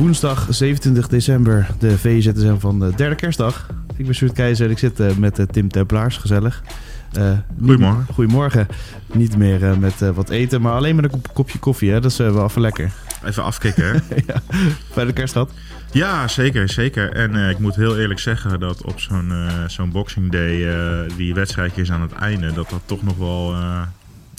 Woensdag 27 december, de VZSM van de derde kerstdag. Ik ben Sjoerd Keizer en ik zit uh, met uh, Tim Templaars, gezellig. Uh, goedemorgen. Niet, goedemorgen. Niet meer met wat eten, maar alleen met een kopje koffie. Hè? Dat is wel even lekker. Even afkicken, hè? ja. Fijne kerst gehad? Ja, zeker, zeker. En ik moet heel eerlijk zeggen dat op zo'n zo'n Boxing Day, die wedstrijdjes aan het einde, dat dat toch nog wel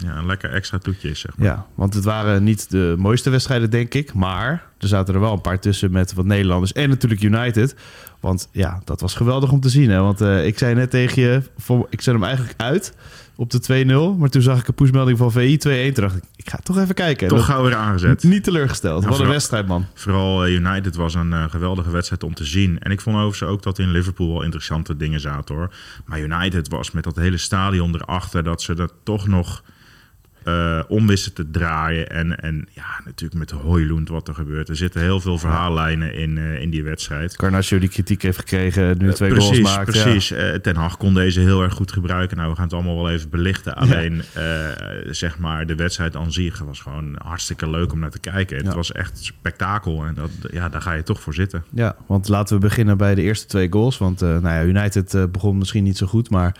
ja, een lekker extra toetje is, zeg maar. Ja, want het waren niet de mooiste wedstrijden, denk ik. Maar er zaten er wel een paar tussen met wat Nederlanders. En natuurlijk United. Want ja, dat was geweldig om te zien. Hè? Want uh, ik zei net tegen je, voor, ik zet hem eigenlijk uit op de 2-0. Maar toen zag ik een pushmelding van VI 2-1. Toen dacht ik, ik ga toch even kijken. Toch gauw weer aangezet. Niet teleurgesteld. Nou, Wat een wedstrijd, man. Vooral uh, United was een uh, geweldige wedstrijd om te zien. En ik vond overigens ook dat in Liverpool wel interessante dingen zaten, hoor. Maar United was met dat hele stadion erachter... dat ze dat toch nog uh, om wisten te draaien. En, en ja, natuurlijk met de Hooiloend wat er gebeurt. Er zitten heel veel verhaallijnen in, uh, in die wedstrijd. Carnaccio die kritiek heeft gekregen, nu twee uh, goals maakt. Precies, ja. Ten Hag kon deze heel erg goed gebruiken. Nou, we gaan het allemaal wel even belichten. Alleen, ja. zeg maar, de wedstrijd aan zich was gewoon hartstikke leuk om naar te kijken. Ja. Het was echt spektakel en dat, ja, daar ga je toch voor zitten. Ja, want laten we beginnen bij de eerste twee goals. Want nou ja, United begon misschien niet zo goed, maar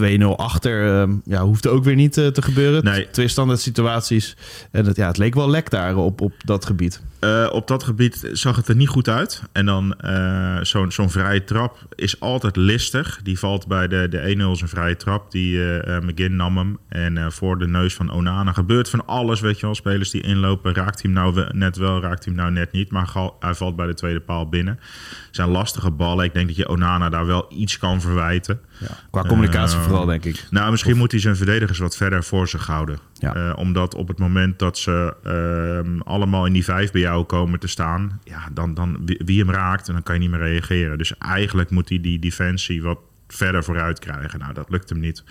2-0 achter uh, ja, hoeft ook weer niet uh, te gebeuren. Nee. Twee standaard situaties. En het, ja, het leek wel lek daar op, op dat gebied. Uh, op dat gebied zag het er niet goed uit. En dan uh, zo'n zo'n vrije trap is altijd listig. Die valt bij de, de 1-0 een vrije trap. Die McGinn nam hem. En voor de neus van Onana gebeurt van alles. Weet je wel, spelers die inlopen. Raakt hij hem nou net wel, raakt hij hem nou net niet. Maar hij valt bij de tweede paal binnen. zijn lastige ballen. Ik denk dat je Onana daar wel iets kan verwijten. Ja, qua communicatie vooral, denk ik. Nou, misschien of... moet hij zijn verdedigers wat verder voor zich houden. Ja. Uh, omdat op het moment dat ze uh, allemaal in die vijf bij jou komen te staan, ja, dan, dan wie, wie hem raakt en dan kan je niet meer reageren. Dus eigenlijk moet hij die defensie wat verder vooruit krijgen. Nou, dat lukt hem niet.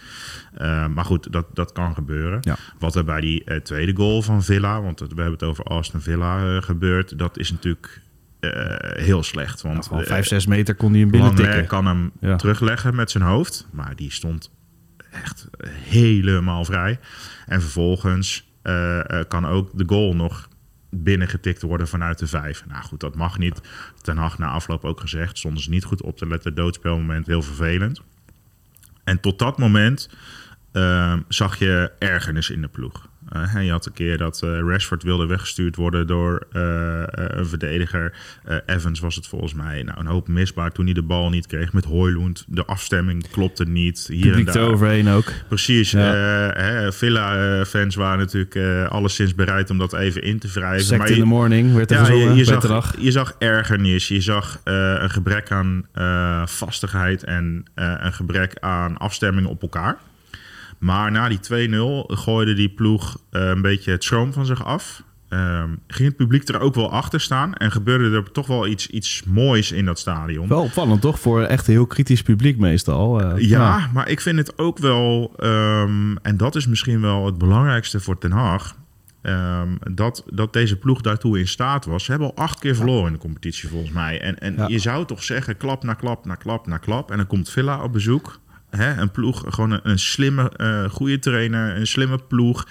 Uh, maar goed, dat, dat kan gebeuren. Ja. Wat er bij die uh, tweede goal van Villa, want we hebben het over Aston Villa gebeurd, dat is natuurlijk uh, heel slecht. Want ja, 5, 6 meter kon hij hem binnen tikken. kan hem ja. terugleggen met zijn hoofd, maar die stond echt helemaal vrij. En vervolgens uh, kan ook de goal nog binnengetikt worden vanuit de vijf. Nou goed, dat mag niet. Ten Hag na afloop ook gezegd, stonden ze niet goed op te letten. Doodspelmoment, heel vervelend. En tot dat moment uh, zag je ergernis in de ploeg. Uh, je had een keer dat uh, Rashford wilde weggestuurd worden door uh, een verdediger. Evans was het volgens mij. Nou, een hoop misbaar toen hij de bal niet kreeg met Hoylund. De afstemming klopte niet. Hier Publiek en daar. eroverheen ook. Precies. Ja. Villa-fans waren natuurlijk alleszins bereid om dat even in te wrijven. Sect maar in the morning werd er ja, gezongen, je, je, zag, je zag ergernis. Je zag een gebrek aan vastigheid en een gebrek aan afstemming op elkaar. Maar na die 2-0 gooide die ploeg uh, een beetje het schroom van zich af. Um, ging het publiek er ook wel achter staan en gebeurde er toch wel iets, iets moois in dat stadion. Wel opvallend toch? Voor echt een heel kritisch publiek meestal. Uh, ja, ja, maar ik vind het ook wel, um, en dat is misschien wel het belangrijkste voor Ten Haag... Um, dat, dat deze ploeg daartoe in staat was. Ze hebben al acht keer verloren in de competitie volgens mij. En, en ja. je zou toch zeggen klap na klap na klap na klap. En dan komt Villa op bezoek hè, een ploeg, gewoon een, een slimme, uh, goede trainer, een slimme ploeg.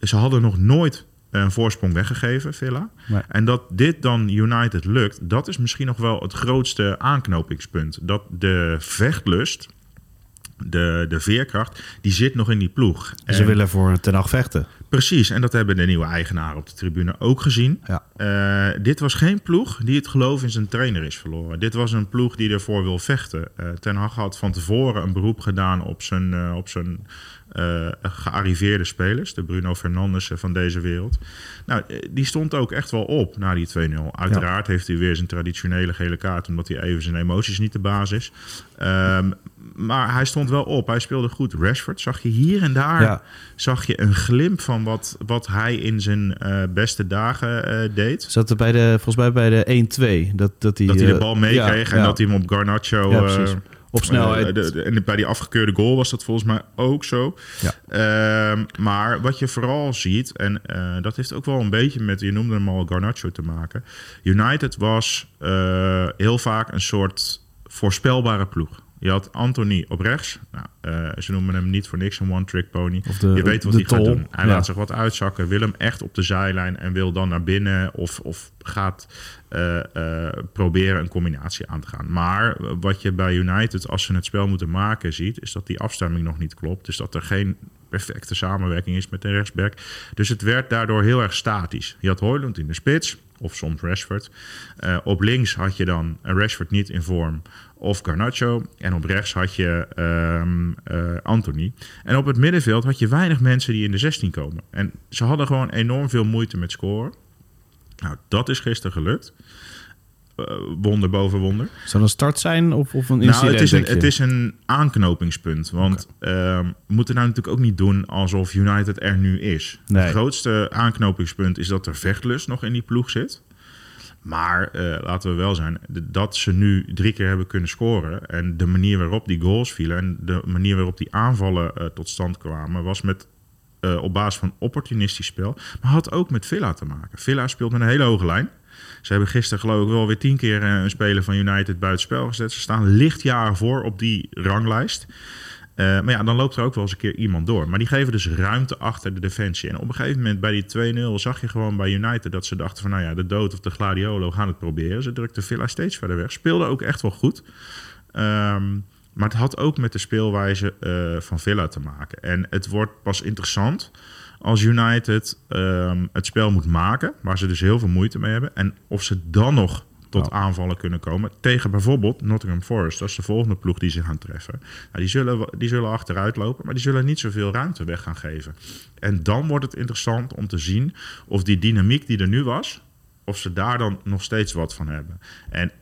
Ze hadden nog nooit een voorsprong weggegeven, Villa. Nee. En dat dit dan United lukt, dat is misschien nog wel het grootste aanknopingspunt. Dat de vechtlust, de, de veerkracht, die zit nog in die ploeg. En ze en, willen voor ten acht vechten. Precies, en dat hebben de nieuwe eigenaren op de tribune ook gezien. Ja. Uh, dit was geen ploeg die het geloof in zijn trainer is verloren. Dit was een ploeg die ervoor wil vechten. Uh, ten Hag had van tevoren een beroep gedaan op zijn, uh, op zijn eh, gearriveerde spelers. De Bruno Fernandes van deze wereld. Nou, eh, die stond ook echt wel op na die 2-0. Uiteraard heeft hij weer zijn traditionele gele kaart... omdat hij even zijn emoties niet de baas is. Ehm, maar hij stond wel op. Hij speelde goed. Rashford zag je hier en daar... Ja. zag je een glimp van wat, wat hij in zijn eh, beste dagen deed. Zat er bij de, volgens mij bij de 1-2. Dat, dat hij, Dat hij de bal meekreeg ja, en dat hij hem op Garnacho... Op snelheid. eh, de- de- en bij die afgekeurde goal was dat volgens mij ook zo. Ja. Ehm, maar wat je vooral ziet, en eh, dat heeft ook wel een beetje met, je noemde hem al, Garnacho te maken. United was eh, heel vaak een soort voorspelbare ploeg. Je had Anthony op rechts. Nou, ze noemen hem niet voor niks een one-trick pony. Of de- je weet wat hij gaat doen. Hij Ja. laat zich wat uitzakken, wil hem echt op de zijlijn en wil dan naar binnen of, of gaat eh, eh, proberen een combinatie aan te gaan. Maar wat je bij United, als ze het spel moeten maken, ziet, is dat die afstemming nog niet klopt. Dus dat er geen perfecte samenwerking is met de rechtsback. Dus het werd daardoor heel erg statisch. Je had Hoyland in de spits, of soms Rashford. Eh, op links had je dan Rashford niet in vorm, of Garnacho. En op rechts had je eh, Anthony. En op het middenveld had je weinig mensen die in de 16 komen. En ze hadden gewoon enorm veel moeite met scoren. Nou, dat is gisteren gelukt. Eh, wonder boven wonder. Zou dat een start zijn of, of een incident? Nou, het is, een, het is een aanknopingspunt. Want ehm, we moeten nou natuurlijk ook niet doen alsof United er nu is. Nee. Het grootste aanknopingspunt is dat er vechtlust nog in die ploeg zit. Maar eh, laten we wel zijn, dat ze nu drie keer hebben kunnen scoren... en de manier waarop die goals vielen... en de manier waarop die aanvallen eh, tot stand kwamen... was met, eh, op basis van opportunistisch spel. Maar had ook met Villa te maken. Villa speelt met een hele hoge lijn. Ze hebben gisteren geloof ik wel weer tien keer eh, een speler van United buitenspel gezet. Ze staan lichtjaren voor op die ranglijst. Eh, maar ja, dan loopt er ook wel eens een keer iemand door. Maar die geven dus ruimte achter de defensie. En op een gegeven moment bij die 2-0 zag je gewoon bij United dat ze dachten van... nou ja, de dood of de gladiolo gaan het proberen. Ze drukten Villa steeds verder weg. Speelden ook echt wel goed. Ehm, maar het had ook met de speelwijze eh, van Villa te maken. En het wordt pas interessant als United ehm, het spel moet maken... waar ze dus heel veel moeite mee hebben. En of ze dan nog tot aanvallen kunnen komen. Tegen bijvoorbeeld Nottingham Forest. Dat is de volgende ploeg die ze gaan treffen. Nou, die, zullen, die zullen achteruit lopen, maar die zullen niet zoveel ruimte weg gaan geven. En dan wordt het interessant om te zien of die dynamiek die er nu was... of ze daar dan nog steeds wat van hebben. En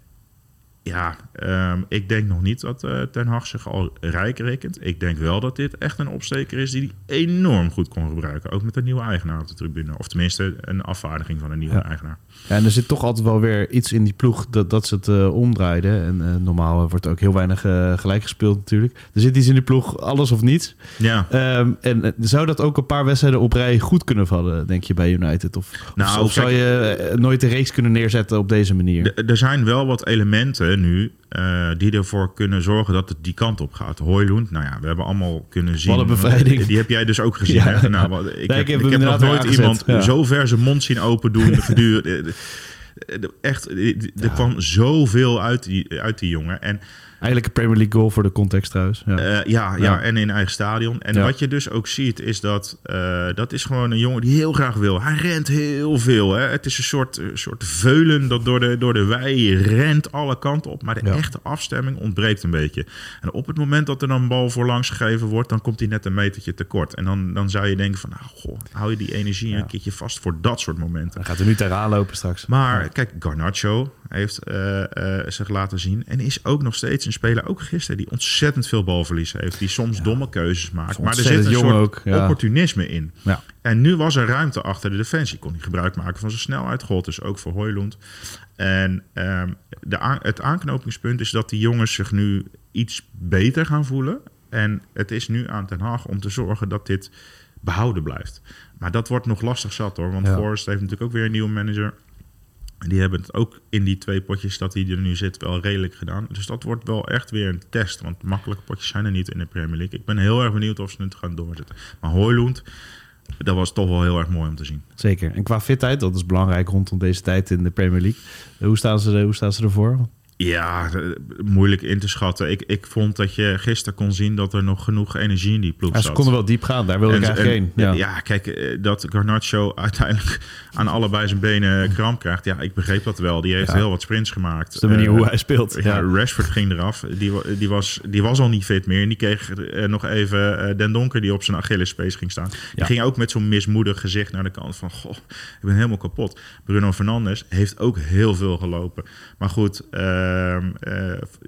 ja, ehm, ik denk nog niet dat eh, Ten Hag zich al rijk rekent. Ik denk wel dat dit echt een opsteker is die hij enorm goed kon gebruiken. Ook met een nieuwe eigenaar op de tribune. Of tenminste een afvaardiging van een nieuwe Ja. eigenaar. Ja, en er zit toch altijd wel weer iets in die ploeg dat, dat ze het eh, omdraaiden. En eh, normaal wordt ook heel weinig gelijk gespeeld natuurlijk. Er zit iets in die ploeg, alles of niets. Ja, Ehm, en zou dat ook een paar wedstrijden op rij goed kunnen vallen, denk je, bij United? Of, Nou, of, of zou je nooit een reeks kunnen neerzetten op deze manier? Er zijn wel wat elementen nu eh, die ervoor kunnen zorgen dat het die kant op gaat. Hoylund, nou ja, we hebben allemaal kunnen zien. Wat een bevrijding. Die heb jij dus ook gezien. Ja, hè? ja. Nou, ik, ik heb, heb ik heb nog nooit aangezet, iemand ja. zo ver zijn mond zien open doen gedurende. Echt, er kwam zoveel uit die, uit die jongen. En Eigenlijk een Premier League goal voor de context trouwens. Ja. eh, ja, ja, en in eigen stadion. En wat je dus ook ziet, is dat eh, dat is gewoon een jongen die heel graag wil. Hij rent heel veel. Hè? Het is een soort, een soort veulen dat door de, door de wei rent alle kanten op. Maar de echte afstemming ontbreekt een beetje. En op het moment dat er dan een bal voorlangs gegeven wordt, dan komt hij net een metertje tekort. En dan, dan zou je denken van, nou, goh, hou je die energie een keertje vast voor dat soort momenten. Dan gaat er nu tegenaan lopen straks. Maar kijk, Garnacho heeft eh, eh, zich laten zien. En is ook nog steeds een speler, ook gisteren, die ontzettend veel balverlies heeft. Die soms domme keuzes maakt. Maar er zit een soort ook, ja. opportunisme in. Ja. En nu was er ruimte achter de defensie. Kon hij gebruik maken van zijn snelheid. Gold dus ook voor Hoylund. En ehm, de het aanknopingspunt is dat die jongens zich nu iets beter gaan voelen. En het is nu aan Ten Haag om te zorgen dat dit behouden blijft. Maar dat wordt nog lastig zat hoor. Want. Forrest heeft natuurlijk ook weer een nieuwe manager. Die hebben het ook in die twee potjes dat hij er nu zit wel redelijk gedaan. Dus dat wordt wel echt weer een test. Want makkelijke potjes zijn er niet in de Premier League. Ik ben heel erg benieuwd of ze het gaan doorzetten. Maar Hoylund, dat was toch wel heel erg mooi om te zien. Zeker. En qua fitheid, dat is belangrijk rondom deze tijd in de Premier League. Hoe staan ze, hoe staan ze ervoor? Ja, eh, moeilijk in te schatten. Ik, ik vond dat je gisteren kon zien dat er nog genoeg energie in die ploeg Ja, ze zat. konden wel diep gaan, daar wilde ik En- eigenlijk en- heen. Ja. ja. kijk, eh, dat Garnacho uiteindelijk aan allebei zijn benen kramp krijgt. Ja, ik begreep dat wel. Die heeft Ja. heel wat sprints gemaakt. is de manier Eh, hoe hij speelt. Ja. Rashford ging eraf. Die, die, was, die was al niet fit meer. En die kreeg nog even Den Donker die op zijn Achillespees ging staan. Die ging ook met zo'n mismoedig gezicht naar de kant van... Goh, ik ben helemaal kapot. Bruno Fernandes heeft ook heel veel gelopen. Maar goed,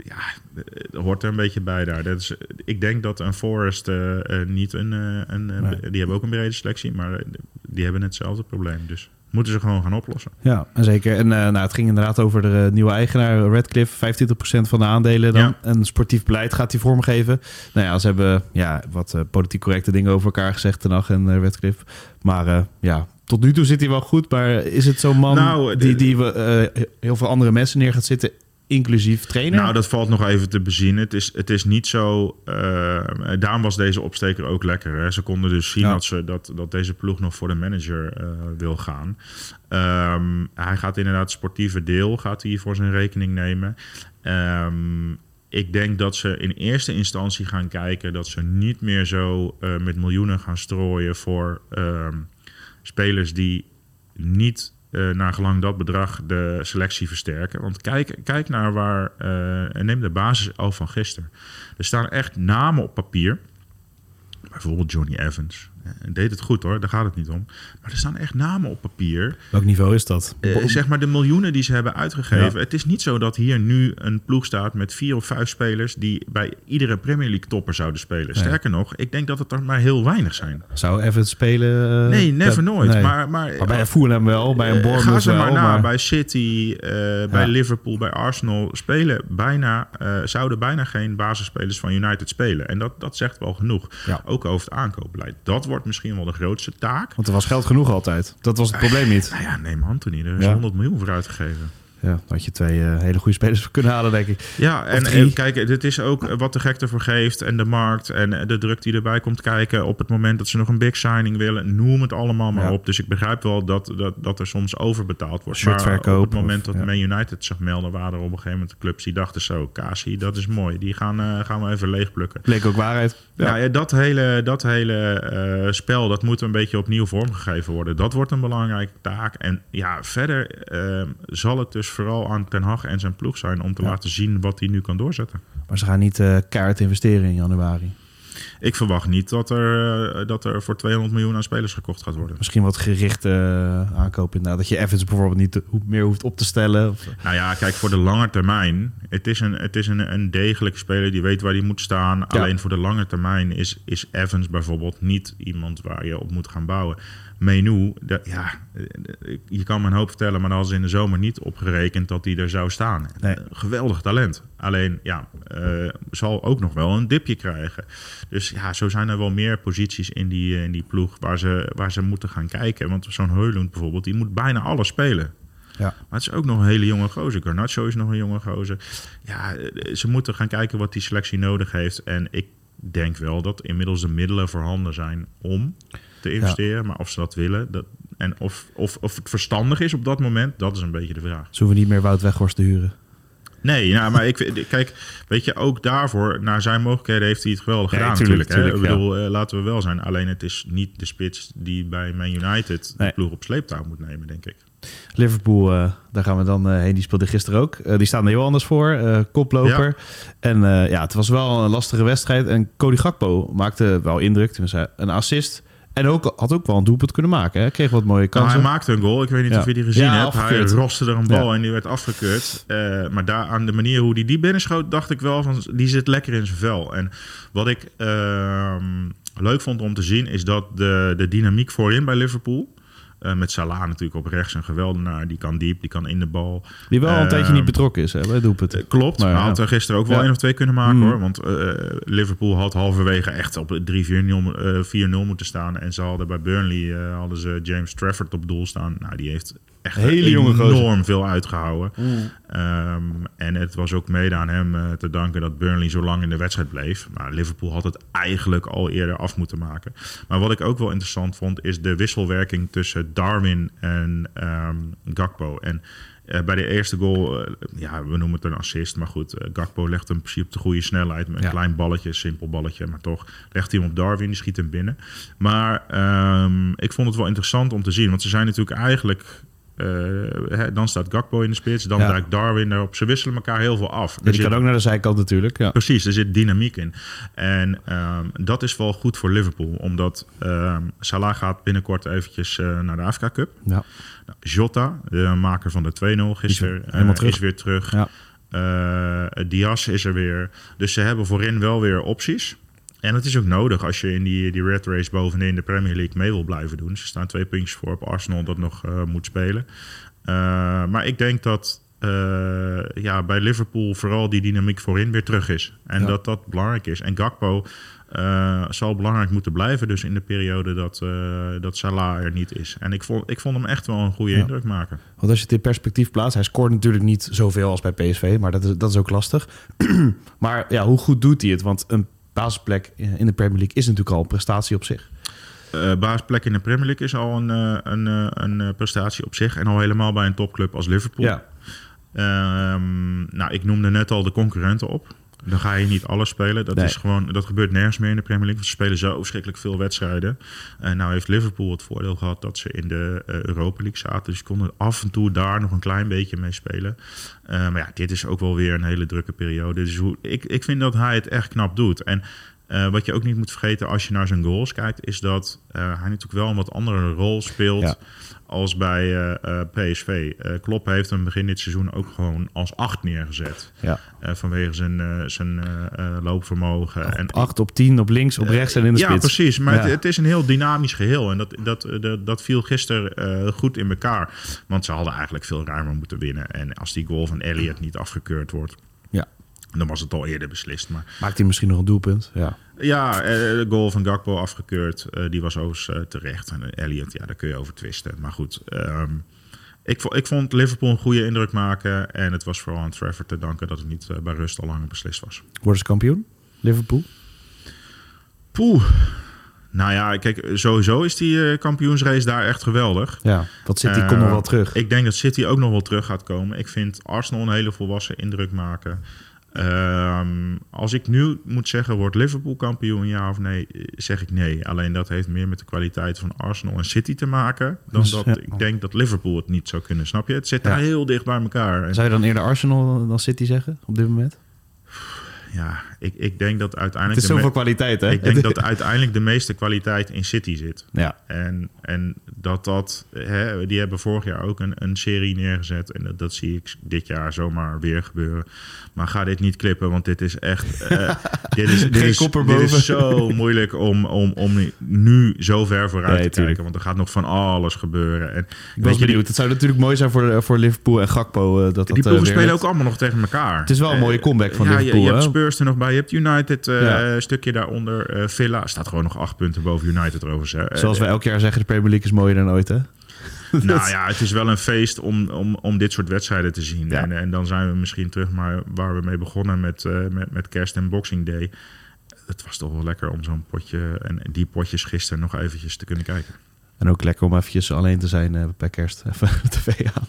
ja, er hoort er een beetje bij daar. Dat is, ik denk dat een Forest eh, eh, niet een... eh, een eh, Nee. Die hebben ook een brede selectie, maar eh, die hebben hetzelfde probleem. Dus moeten ze gewoon gaan oplossen. Ja, zeker. En eh, nou, het ging inderdaad over de eh, nieuwe eigenaar, Redcliffe. 25% van de aandelen dan. Ja. En sportief beleid gaat hij vormgeven. Nou ja, ze hebben ja, wat eh, politiek correcte dingen over elkaar gezegd, Ten Hag en eh, Redcliffe. Maar eh, ja, tot nu toe zit hij wel goed. Maar is het zo'n man Nou, de- die, die we, eh, heel veel andere mensen neer gaat zitten, inclusief trainer? Nou, dat valt nog even te bezien. Het is, het is niet zo. eh daarom was deze opsteker ook lekker. Hè? Ze konden dus zien Ja. dat, ze, dat, dat deze ploeg nog voor de manager eh, wil gaan. Ehm, hij gaat inderdaad het sportieve deel gaat hij voor zijn rekening nemen. Ehm, ik denk dat ze in eerste instantie gaan kijken dat ze niet meer zo eh, met miljoenen gaan strooien voor ehm, spelers die niet eh, naar gelang dat bedrag de selectie versterken. Want kijk, kijk naar waar, eh, neem de basis al van gisteren. Er staan echt namen op papier. Bijvoorbeeld Johnny Evans. En deed het goed hoor, daar gaat het niet om. Maar er staan echt namen op papier. Welk niveau is dat? Eh, zeg maar de miljoenen die ze hebben uitgegeven. Het is niet zo dat hier nu een ploeg staat met vier of vijf spelers die bij iedere Premier League topper zouden spelen. Sterker nog, ik denk dat het er maar heel weinig zijn. Zou Evans spelen? eh, Nee, never dat- nooit. nee. Maar, maar, Maar bij Fulham wel, bij een eh, Bournemouth Ga ze maar wel, na. maar- Bij City, eh, bij Liverpool, bij Arsenal spelen bijna, eh, zouden bijna geen basisspelers van United spelen. En dat, dat zegt wel genoeg. Ja. Ook over het aankoopbeleid. Dat wordt misschien wel de grootste taak. Want er was geld genoeg altijd. Dat was het probleem niet. Nou ja, neem Anthony. Er is Ja. 100 miljoen voor uitgegeven. Ja, had je twee eh, hele goede spelers voor kunnen halen, denk ik. Ja, en kijk, dit is ook wat de gek ervoor geeft. En de markt en eh, de druk die erbij komt kijken. Op het moment dat ze nog een big signing willen. Noem het allemaal maar Ja. op. Dus ik begrijp wel dat, dat, dat er soms overbetaald wordt. Maar op het moment of- dat ja. Man United zich melden... waren er op een gegeven moment de clubs die dachten zo... Kasi, dat is mooi. Die gaan, eh, gaan we even leegplukken. Bleek ook waarheid. Ja, ja, dat hele, dat hele spel, dat moet een beetje opnieuw vormgegeven worden. Dat wordt een belangrijke taak. En ja, verder eh, zal het dus vooral aan Ten Hag en zijn ploeg zijn... om te Ja. laten zien wat hij nu kan doorzetten. Maar ze gaan niet eh kaart investeren in januari. Ik verwacht niet dat er, eh, dat er voor 200 miljoen aan spelers gekocht gaat worden. Misschien wat gerichte eh, aankoop inderdaad. Dat je Evans bijvoorbeeld niet meer hoeft op te stellen. Of, Nou ja, kijk, voor de lange termijn. Het is een, het is een, een degelijke speler die weet waar hij moet staan. Alleen voor de lange termijn is, is Evans bijvoorbeeld niet iemand waar je op moet gaan bouwen. Menu, dat- ja, eh, je kan me een hoop vertellen, maar dan hadden ze in de zomer niet opgerekend dat hij er zou staan. Nee. Eh, Geweldig talent. Alleen, ja, eh, zal ook nog wel een dipje krijgen. Dus ja, zo zijn er wel meer posities in die, in die ploeg waar ze, waar ze moeten gaan kijken. Want zo'n Heulund bijvoorbeeld, die moet bijna alles spelen. ja. Maar het is ook nog een hele jonge gozer. Garnacho is nog een jonge gozer. Ja, ze moeten gaan kijken wat die selectie nodig heeft. En ik denk wel dat inmiddels de middelen voorhanden zijn om te investeren. Maar of ze dat willen dat, en of, of, of het verstandig is op dat moment, dat is een beetje de vraag. Ze hoeven niet meer Wout Weghorst te huren. Nee, nou, maar ik kijk, weet je, ook daarvoor, naar zijn mogelijkheden heeft hij het geweldig Ja, gedaan tuurlijk, natuurlijk. hè. ik bedoel, eh, laten we wel zijn. Alleen het is niet de spits die bij Man United de ploeg op sleeptouw moet nemen, denk ik. Liverpool, eh, daar gaan we dan eh, heen. Die speelde gisteren ook. Die staan er heel anders voor. koploper. En ja, het was wel een lastige wedstrijd. En Cody Gakpo maakte wel indruk. Tenminste, een assist. En ook, had ook wel een doelpunt kunnen maken. Hè. Kreeg wat mooie Nou, kansen. hij maakte een goal. Ik weet niet Ja. of je die gezien Ja, hebt. Hij afgekeurd. roste er een bal Ja. en die werd afgekeurd. Eh, maar daar, aan de manier hoe hij die binnenschoot, dacht ik wel van die zit lekker in zijn vel. En wat ik ehm, leuk vond om te zien, is dat de, de dynamiek voorin bij Liverpool. Eh, met Salah natuurlijk op rechts een geweldenaar. Die kan diep, die kan in de bal. die wel een tijdje niet betrokken is hè, bij doelpunten. Eh, Klopt, Maar maar ja. had er gisteren ook wel Ja. één of twee kunnen maken Mm. hoor. Want eh, Liverpool had halverwege echt op 3-4-0 eh, 4-0 moeten staan. En ze hadden bij Burnley hadden ze James Trafford op doel staan. Nou, die heeft echt Hele jonge gozer. enorm veel uitgehouden. Ehm, en het was ook mede aan hem eh, te danken dat Burnley zo lang in de wedstrijd bleef. Maar Liverpool had het eigenlijk al eerder af moeten maken. Maar wat ik ook wel interessant vond, is de wisselwerking tussen Darwin en ehm, Gakpo. En eh, bij de eerste goal, eh, ja, we noemen het een assist. Maar goed, Gakpo legt hem principe op de goede snelheid. Met een Ja. klein balletje, simpel balletje. Maar toch legt hij hem op Darwin, die schiet hem binnen. Maar ehm, ik vond het wel interessant om te zien. Want ze zijn natuurlijk eigenlijk... eh, dan staat Gakpo in de spits, dan Ja. Darwin erop. Ze wisselen elkaar heel veel af. Ja, Er die zit- kan ook naar de zijkant natuurlijk. Ja. Precies, er zit dynamiek in. En ehm, dat is wel goed voor Liverpool. Omdat ehm, Salah gaat binnenkort eventjes eh, naar de Afrika Cup. Ja. Nou, Jota, de maker van de 2-0 gisteren, helemaal eh, terug. is weer terug. Ja. Diaz is er weer. Dus ze hebben voorin wel weer opties. En het is ook nodig als je in die, die red race bovenin de Premier League mee wil blijven doen. Ze staan twee puntjes voor op Arsenal dat nog eh, moet spelen. Eh, maar ik denk dat eh, ja, bij Liverpool vooral die dynamiek voorin weer terug is. En Ja. dat dat belangrijk is. En Gakpo zal belangrijk moeten blijven. Dus in de periode dat, dat Salah er niet is. En ik vond, ik vond hem echt wel een goede Ja. indruk maken. Want als je het in perspectief plaatst, hij scoort natuurlijk niet zoveel als bij PSV, maar dat is, dat is ook lastig. maar ja, hoe goed doet hij het? Want een basisplek in de Premier League is natuurlijk al een prestatie op zich. Eh baasplek in de Premier League is al een, eh, een, eh, een prestatie op zich. En al helemaal bij een topclub als Liverpool. Ja, Ehm, nou, ik noemde net al de concurrenten op. Dan ga je niet alles spelen. Dat, Nee. is gewoon, dat gebeurt nergens meer in de Premier League. Ze spelen zo verschrikkelijk veel wedstrijden. En nou heeft Liverpool het voordeel gehad dat ze in de eh, Europa League zaten. Dus ze konden af en toe daar nog een klein beetje mee spelen. Eh, maar ja, dit is ook wel weer een hele drukke periode. Dus hoe, ik, ik vind dat hij het echt knap doet. En eh, wat je ook niet moet vergeten als je naar zijn goals kijkt, is dat eh, hij natuurlijk wel een wat andere rol speelt Ja. als bij eh, PSV. Klopp heeft hem begin dit seizoen ook gewoon als acht neergezet. ja. Vanwege zijn, zijn loopvermogen. en, Acht op tien, op links, op rechts en in de ja, spits. precies. Maar Ja. Het, het is een heel dynamisch geheel. En dat, dat, dat, dat viel gisteren goed in elkaar. Want ze hadden eigenlijk veel ruimer moeten winnen. En als die goal van Elliot niet afgekeurd wordt, Ja. Dan was het al eerder beslist. Maar Maakt hij misschien nog een doelpunt? Ja. ja, eh, de goal van Gakpo afgekeurd. eh, die was overigens eh, terecht. En Elliot, ja, daar kun je over twisten. Maar goed, ehm, ik, ik vond Liverpool een goede indruk maken. En het was vooral aan Trevor te danken dat het niet bij rust al langer beslist was. Worden ze kampioen? Liverpool? Poeh. Nou ja, kijk, sowieso is die kampioensrace daar echt geweldig. Ja, want City komt nog wel terug. Ik denk dat City ook nog wel terug gaat komen. Ik vind Arsenal een hele volwassen indruk maken. Ehm, als ik nu moet zeggen, wordt Liverpool kampioen, ja of nee, eh, zeg ik nee. Alleen dat heeft meer met de kwaliteit van Arsenal en City te maken. Dan Dus, dat ja. ik denk dat Liverpool het niet zou kunnen, snap je? Het zit Ja. daar heel dicht bij elkaar. Zou je dan eerder Arsenal dan City zeggen op dit moment? Ja, ik, ik denk dat Het uiteindelijk... is de me- zoveel kwaliteit, hè? ik denk dat uiteindelijk de meeste kwaliteit in City zit. Ja, En, en dat dat, hè, die hebben vorig jaar ook een, een serie neergezet. En dat, dat zie ik dit jaar zomaar weer gebeuren. Maar ga dit niet klippen, want dit is echt. eh, dit is, dit Geen is, dit is zo moeilijk om, om, om nu zo ver vooruit Nee, te tuurlijk. kijken. Want er gaat nog van alles gebeuren. En, ik was benieuwd. Het zou natuurlijk mooi zijn voor, voor Liverpool en Gakpo. eh, dat dat, die eh, ploegen spelen ook allemaal nog tegen elkaar. Het is wel een mooie comeback van ja, Liverpool, Je? Spurs er nog bij. Je hebt United, eh, Ja. stukje daaronder. eh, Villa staat gewoon nog acht punten boven United overigens. hè. Zoals we elk jaar zeggen, de Premier League is mooier dan ooit, hè? Nou ja, het is wel een feest om, om, om dit soort wedstrijden te zien. Ja. En, en dan zijn we misschien terug maar waar we mee begonnen met, eh, met, met kerst en Boxing Day. Het was toch wel lekker om zo'n potje en die potjes gisteren nog eventjes te kunnen kijken. En ook lekker om eventjes alleen te zijn eh, bij kerst. Even de tv aan.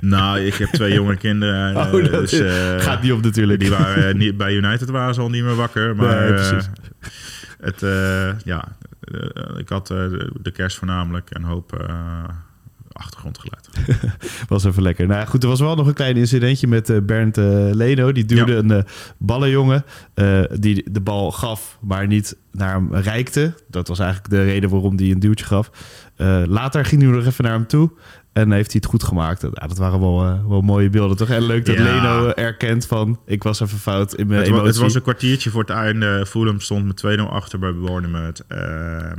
Nou, ik heb twee jonge kinderen. Oh, dat dus, eh, gaat niet op natuurlijk. Die waren niet, bij United waren ze al niet meer wakker. Maar Nee, precies. het, ja, ik had de, kerst voornamelijk een hoop achtergrondgeluid. was even lekker. Nou goed, er was wel nog een klein incidentje met eh, Bernd eh, Leno. Die duwde Ja. een eh, ballenjongen die de bal gaf, maar niet naar hem reikte. Dat was eigenlijk de reden waarom hij een duwtje gaf. Later ging hij nog even naar hem toe. En heeft hij het goed gemaakt. Ja, dat waren wel, wel mooie beelden, toch? En leuk dat Ja. Leno erkent van... ik was even fout in mijn Het, emotie. het was een kwartiertje voor het einde. Fulham stond met 2-0 achter bij Bournemouth. Ehm,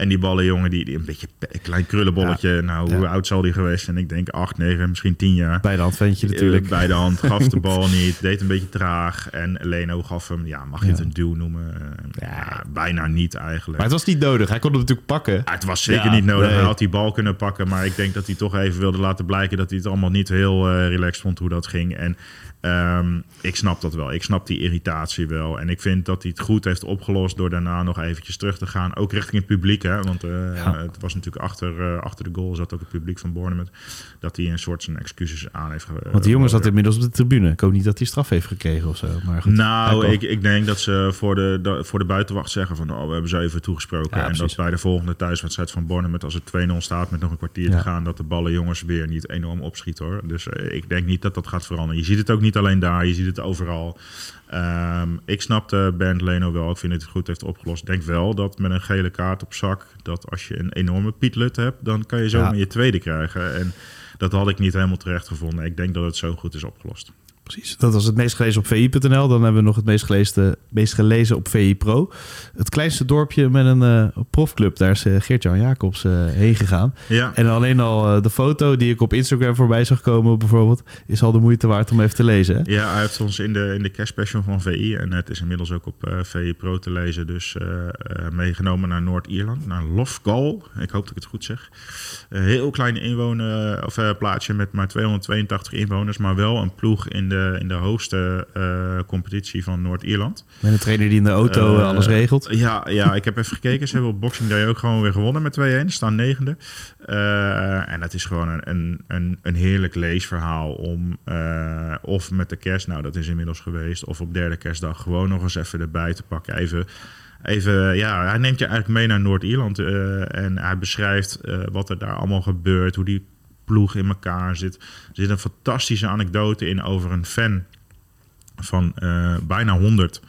En die ballenjongen, die, die een beetje een klein krullenbolletje. nou, hoe Ja. oud zal die geweest zijn? Ik denk 8, 9, misschien 10 jaar. Bij de handventje natuurlijk. Eh, Bij de hand, gaf de bal niet, deed een beetje traag. En Leno gaf hem, ja, mag je het Ja. een duw noemen? Eh, ja, bijna niet eigenlijk. Maar het was niet nodig. Hij kon het natuurlijk pakken. Ah, het was zeker niet nodig. nee. Hij had die bal kunnen pakken. Maar ik denk dat hij toch even wilde laten blijken dat hij het allemaal niet heel eh, relaxed vond hoe dat ging. En ehm, ik snap dat wel. Ik snap die irritatie wel. En ik vind dat hij het goed heeft opgelost door daarna nog eventjes terug te gaan. Ook richting het publiek. Hè? Want eh, Ja. het was natuurlijk achter, eh, achter de goal zat ook het publiek van Bournemouth. Dat hij een soort zijn excuses aan heeft. ge- Want die jongen zat inmiddels op de tribune. Ik hoop niet dat hij straf heeft gekregen of zo. Maar goed, Nou, ik, ik denk dat ze voor de, voor de buitenwacht zeggen van... Oh, we hebben ze even toegesproken. Ja, en dat bij de volgende thuiswedstrijd van Bournemouth... als het 2-0 staat met nog een kwartier Ja. te gaan... dat de ballen jongens weer niet enorm opschieten hoor. Dus eh, ik denk niet dat dat gaat veranderen. Je ziet het ook niet alleen daar, je ziet het overal. Ehm, ik snapte Bernd Leno wel. Ik vind dat hij het goed heeft opgelost. Ik denk wel dat met een gele kaart op zak... dat als je een enorme pietlut hebt... dan kan je Ja. je tweede krijgen. En dat had ik niet helemaal terecht gevonden. Ik denk dat het zo goed is opgelost. Precies. Dat was het meest gelezen op VI.nl. Dan hebben we nog het meest gelezen, meest gelezen op VI Pro. Het kleinste dorpje met een eh, profclub. Daar is eh, Geert-Jan Jacobs eh, heen gegaan. Ja, En alleen al de foto die ik op Instagram voorbij zag komen bijvoorbeeld... is al de moeite waard om even te lezen. Hè? Ja, hij heeft ons in de, in de cash van VI. En het is inmiddels ook op VI Pro te lezen. Dus meegenomen naar Noord-Ierland, naar Lofgal. Ik hoop dat ik het goed zeg. Heel klein inwoner, of, plaatsje met maar 282 inwoners. Maar wel een ploeg in de, in de hoogste eh, competitie van Noord-Ierland. Met een trainer die in de auto eh, Eh, alles regelt. Ja, ja, ik heb even gekeken. Ze hebben op Boxing Day ook gewoon weer gewonnen met 2-1. Ze staan negende. Eh, en het is gewoon een, een, een, een heerlijk leesverhaal om... eh, of met de kerst, nou dat is inmiddels geweest... of op derde kerstdag gewoon nog eens even erbij te pakken. Even... Even, ja, hij neemt je eigenlijk mee naar Noord-Ierland eh, en hij beschrijft eh, wat er daar allemaal gebeurt, hoe die ploeg in elkaar zit. Er zit een fantastische anekdote in over een fan van eh, bijna 100.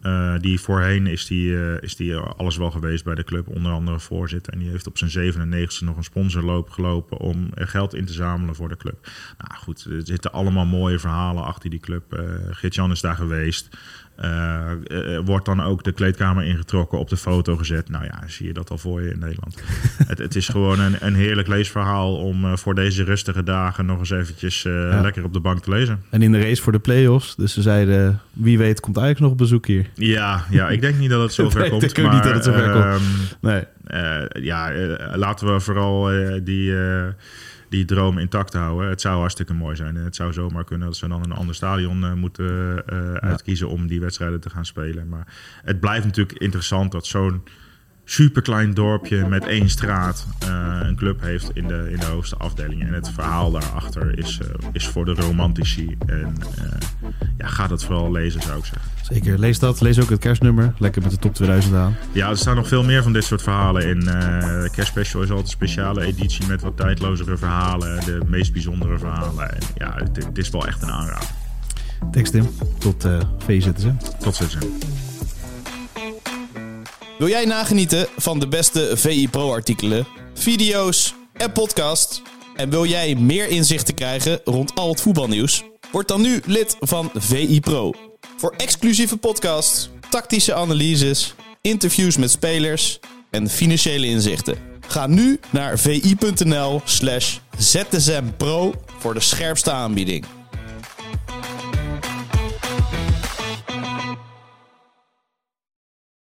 Eh, die voorheen is die, eh, is die alles wel geweest bij de club, onder andere voorzitter. En die heeft op zijn 97 nog een sponsorloop gelopen om er geld in te zamelen voor de club. Nou goed, er zitten allemaal mooie verhalen achter die club. Eh Gert-Jan is daar geweest. Eh, eh, wordt dan ook de kleedkamer ingetrokken, op de foto gezet. Nou ja, zie je dat al voor je in Nederland. het, het is gewoon een, een heerlijk leesverhaal om eh, voor deze rustige dagen nog eens eventjes eh, Ja. lekker op de bank te lezen. En in de race voor de play-offs. Dus ze zeiden, wie weet komt Ajax nog op bezoek hier. Ja, ja, ik denk niet dat het zover Nee, komt. ik denk maar, niet dat het zover komt. ehm, Nee. eh, ja, eh, laten we vooral eh, die, eh, die droom intact houden. Het zou hartstikke mooi zijn. Het zou zomaar kunnen dat ze dan een ander stadion eh, moeten eh, uitkiezen om die wedstrijden te gaan spelen. Maar het blijft natuurlijk interessant dat zo'n superklein dorpje met één straat eh, een club heeft in de, in de hoogste afdeling. En het verhaal daarachter is, eh, is voor de romantici. En eh, ja, ga dat vooral lezen, zou ik zeggen. Zeker, lees dat. Lees ook het kerstnummer. Lekker met de top 2000 aan. Ja, er staan nog veel meer van dit soort verhalen in. De Cash Special is altijd een speciale editie met wat tijdlozere verhalen. De meest bijzondere verhalen. En ja, het, het is wel echt een aanrader. Tekst Tim. Tot uh, VZSM. Tot ziens. Wil jij nagenieten van de beste VI Pro artikelen, video's en podcast? En wil jij meer inzichten krijgen rond al het voetbalnieuws? Word dan nu lid van VI Pro. Voor exclusieve podcasts, tactische analyses, interviews met spelers en financiële inzichten. Ga nu naar vi.nl slash zsmpro voor de scherpste aanbieding.